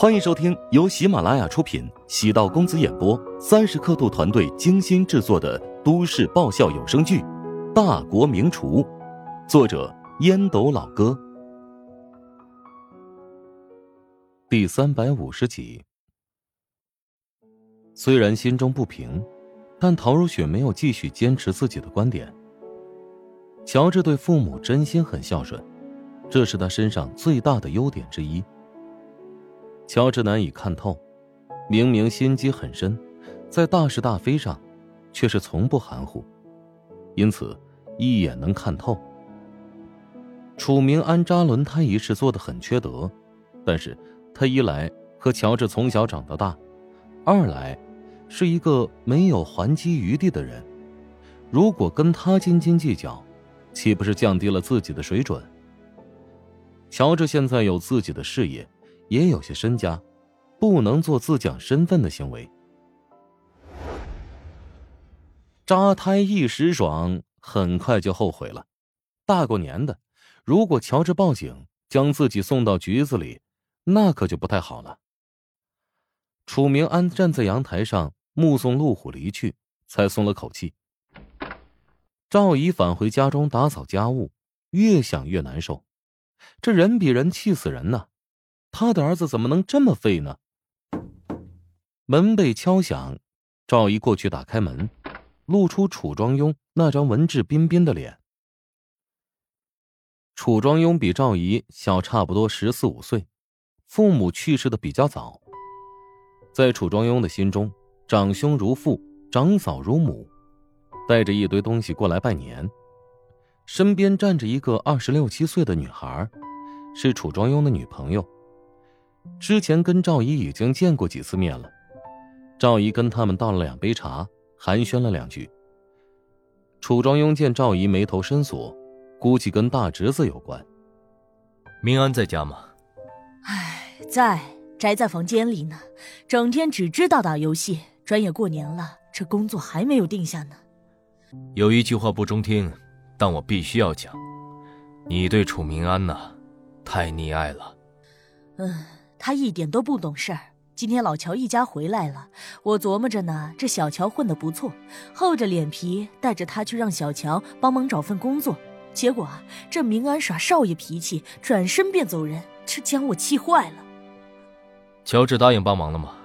欢迎收听由喜马拉雅出品、喜道公子演播、三十刻度团队精心制作的都市爆笑有声剧《大国名厨》，作者烟斗老哥，第三百五十集。虽然心中不平，但陶如雪没有继续坚持自己的观点。乔治对父母真心很孝顺，这是他身上最大的优点之一。乔治难以看透，明明心机很深，在大是大非上，却是从不含糊，因此一眼能看透。楚明安扎轮胎一事做的很缺德，但是他一来和乔治从小长到大，二来是一个没有还击余地的人，如果跟他斤斤计较，岂不是降低了自己的水准？乔治现在有自己的事业。也有些身家，不能做自降身份的行为。扎胎一时爽，很快就后悔了。大过年的，如果乔治报警，将自己送到局子里，那可就不太好了。楚明安站在阳台上，目送路虎离去，才松了口气。赵姨返回家中打扫家务，越想越难受。这人比人气死人呢。他的儿子怎么能这么废呢？门被敲响，赵姨过去打开门，露出楚庄庸那张文质彬彬的脸。楚庄庸比赵姨小差不多十四五岁，父母去世的比较早，在楚庄庸的心中，长兄如父，长嫂如母，带着一堆东西过来拜年，身边站着一个二十六七岁的女孩，是楚庄庸的女朋友。之前跟赵姨已经见过几次面了，赵姨跟他们倒了两杯茶，寒暄了两句。楚庄庸见赵姨眉头深锁，估计跟大侄子有关。明安在家吗？唉，在，宅在房间里呢，整天只知道打游戏。转眼过年了，这工作还没有定下呢。有一句话不中听，但我必须要讲，你对楚明安呐，太溺爱了。嗯。他一点都不懂事儿。今天老乔一家回来了，我琢磨着呢，这小乔混得不错，厚着脸皮带着他去让小乔帮忙找份工作。结果啊，这明安耍少爷脾气，转身便走人，这将我气坏了。乔治答应帮忙了吗？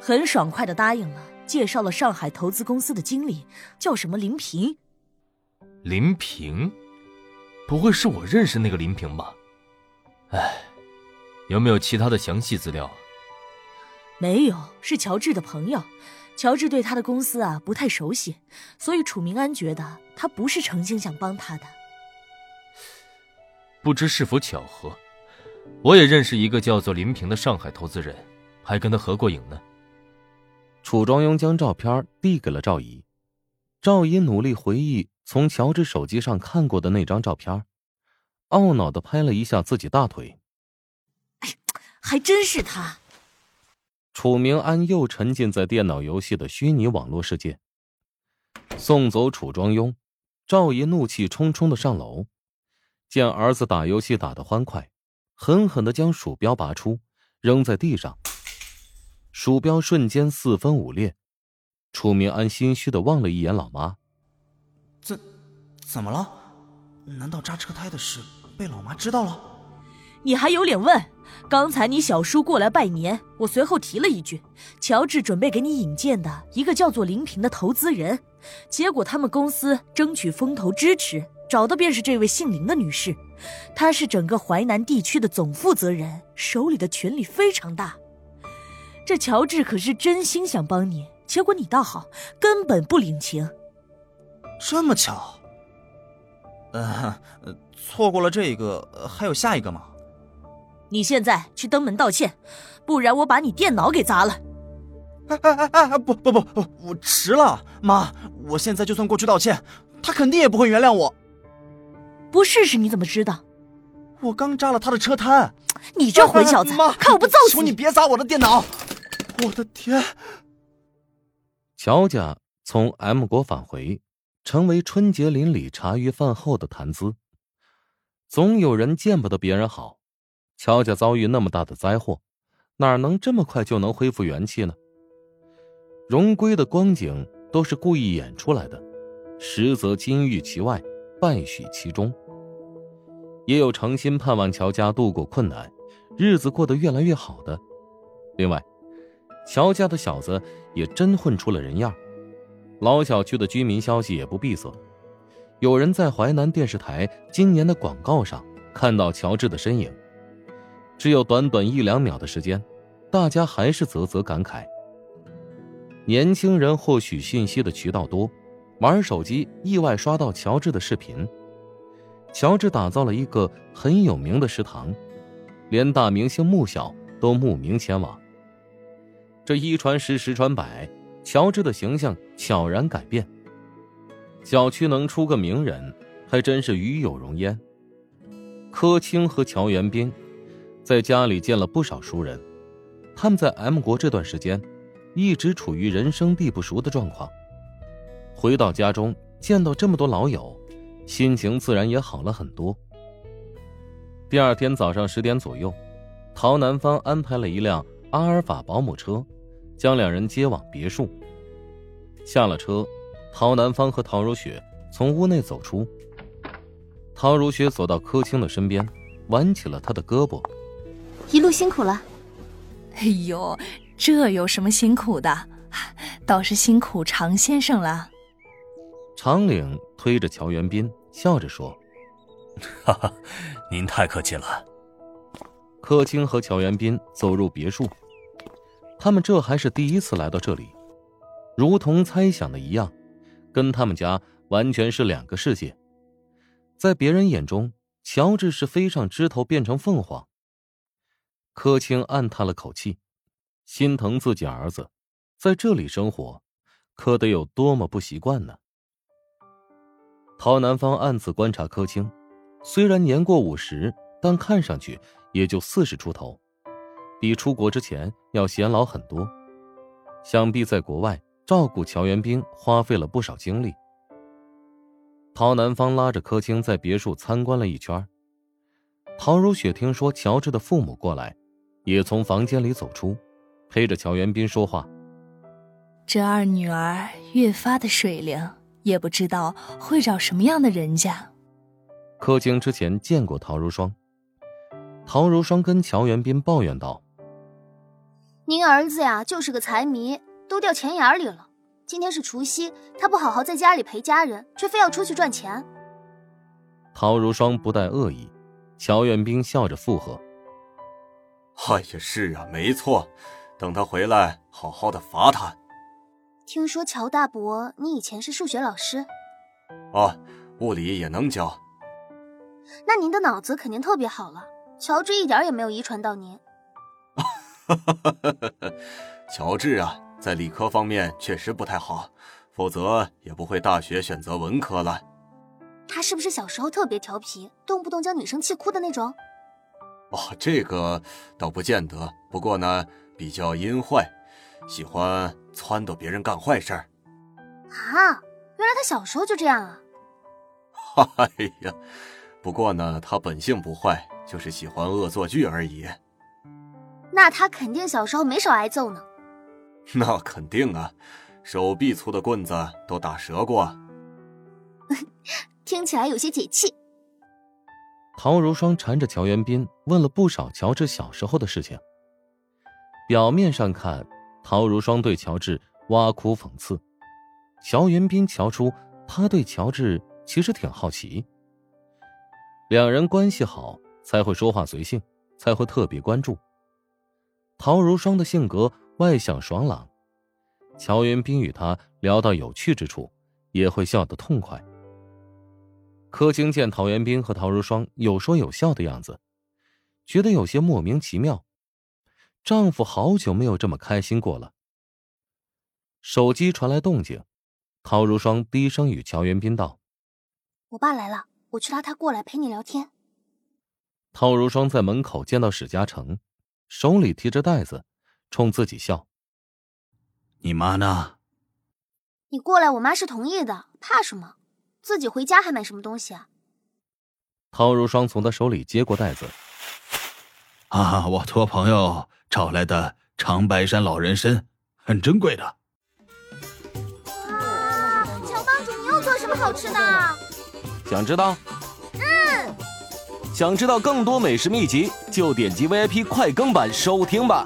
很爽快的答应了，介绍了上海投资公司的经理，叫什么林平。林平，不会是我认识那个林平吧？哎。有没有其他的详细资料？没有，是乔治的朋友。乔治对他的公司啊不太熟悉，所以楚明安觉得他不是诚心想帮他的。不知是否巧合，我也认识一个叫做林平的上海投资人，还跟他合过影呢。楚庄庸将照片递给了赵姨，赵姨努力回忆从乔治手机上看过的那张照片，懊恼的拍了一下自己大腿。还真是他。楚明安又沉浸在电脑游戏的虚拟网络世界。送走楚庄庸，赵姨怒气冲冲的上楼，见儿子打游戏打得欢快，狠狠的将鼠标拔出，扔在地上。鼠标瞬间四分五裂。楚明安心虚的望了一眼老妈：“怎，怎么了？难道扎车胎的事被老妈知道了？”你还有脸问？刚才你小叔过来拜年，我随后提了一句，乔治准备给你引荐的一个叫做林平的投资人，结果他们公司争取风投支持，找的便是这位姓林的女士，她是整个淮南地区的总负责人，手里的权力非常大。这乔治可是真心想帮你，结果你倒好，根本不领情。这么巧？呃，错过了这个，还有下一个吗？你现在去登门道歉，不然我把你电脑给砸了！哎哎哎哎！不不不不，我迟了，妈，我现在就算过去道歉，他肯定也不会原谅我。不试试你怎么知道？我刚扎了他的车胎。你这混小子，看我不揍死你！求你别砸我的电脑！我的天！乔家从 M 国返回，成为春节邻里茶余饭后的谈资。总有人见不得别人好。乔家遭遇那么大的灾祸，哪能这么快就能恢复元气呢？荣归的光景都是故意演出来的，实则金玉其外，败絮其中。也有诚心盼望乔家度过困难，日子过得越来越好的。另外，乔家的小子也真混出了人样，老小区的居民消息也不闭塞，有人在淮南电视台今年的广告上看到乔治的身影。只有短短一两秒的时间，大家还是啧啧感慨。年轻人获取信息的渠道多，玩手机意外刷到乔治的视频。乔治打造了一个很有名的食堂，连大明星穆小都慕名前往。这一传十，十传百，乔治的形象悄然改变。小区能出个名人，还真是与有荣焉。柯青和乔元斌。在家里见了不少熟人，他们在 M 国这段时间，一直处于人生地不熟的状况。回到家中，见到这么多老友，心情自然也好了很多。第二天早上十点左右，陶南方安排了一辆阿尔法保姆车，将两人接往别墅。下了车，陶南方和陶如雪从屋内走出。陶如雪走到柯青的身边，挽起了他的胳膊。一路辛苦了，哎呦，这有什么辛苦的？倒是辛苦常先生了。长岭推着乔元斌，笑着说：“哈哈，您太客气了。”柯青和乔元斌走入别墅，他们这还是第一次来到这里，如同猜想的一样，跟他们家完全是两个世界。在别人眼中，乔治是飞上枝头变成凤凰。柯青暗叹了口气，心疼自己儿子，在这里生活，可得有多么不习惯呢？陶南方暗自观察柯青，虽然年过五十，但看上去也就四十出头，比出国之前要显老很多。想必在国外照顾乔元兵花费了不少精力。陶南方拉着柯青在别墅参观了一圈。陶如雪听说乔治的父母过来。也从房间里走出，陪着乔元斌说话。这二女儿越发的水灵，也不知道会找什么样的人家。柯青之前见过陶如霜，陶如霜跟乔元斌抱怨道：“您儿子呀，就是个财迷，都掉钱眼里了。今天是除夕，他不好好在家里陪家人，却非要出去赚钱。”陶如霜不带恶意，乔元斌笑着附和。哎呀，是啊，没错，等他回来，好好的罚他。听说乔大伯，你以前是数学老师？哦，物理也能教。那您的脑子肯定特别好了。乔治一点也没有遗传到您。乔治啊，在理科方面确实不太好，否则也不会大学选择文科了。他是不是小时候特别调皮，动不动将女生气哭的那种？哦，这个倒不见得，不过呢，比较阴坏，喜欢撺掇别人干坏事儿。啊，原来他小时候就这样啊！哎呀，不过呢，他本性不坏，就是喜欢恶作剧而已。那他肯定小时候没少挨揍呢。那肯定啊，手臂粗的棍子都打折过。听起来有些解气。陶如霜缠着乔元斌问了不少乔治小时候的事情。表面上看，陶如霜对乔治挖苦讽刺，乔元斌瞧出他对乔治其实挺好奇。两人关系好，才会说话随性，才会特别关注。陶如霜的性格外向爽朗，乔元斌与他聊到有趣之处，也会笑得痛快。柯青见陶元斌和陶如霜有说有笑的样子，觉得有些莫名其妙。丈夫好久没有这么开心过了。手机传来动静，陶如霜低声与乔元斌道：“我爸来了，我去拉他过来陪你聊天。”陶如霜在门口见到史嘉诚，手里提着袋子，冲自己笑：“你妈呢？”“你过来，我妈是同意的，怕什么？”自己回家还买什么东西啊？陶如霜从他手里接过袋子。啊，我托朋友找来的长白山老人参，很珍贵的。哇，强帮主，你又做什么好吃的？想知道？嗯。想知道更多美食秘籍，就点击 VIP 快更版收听吧。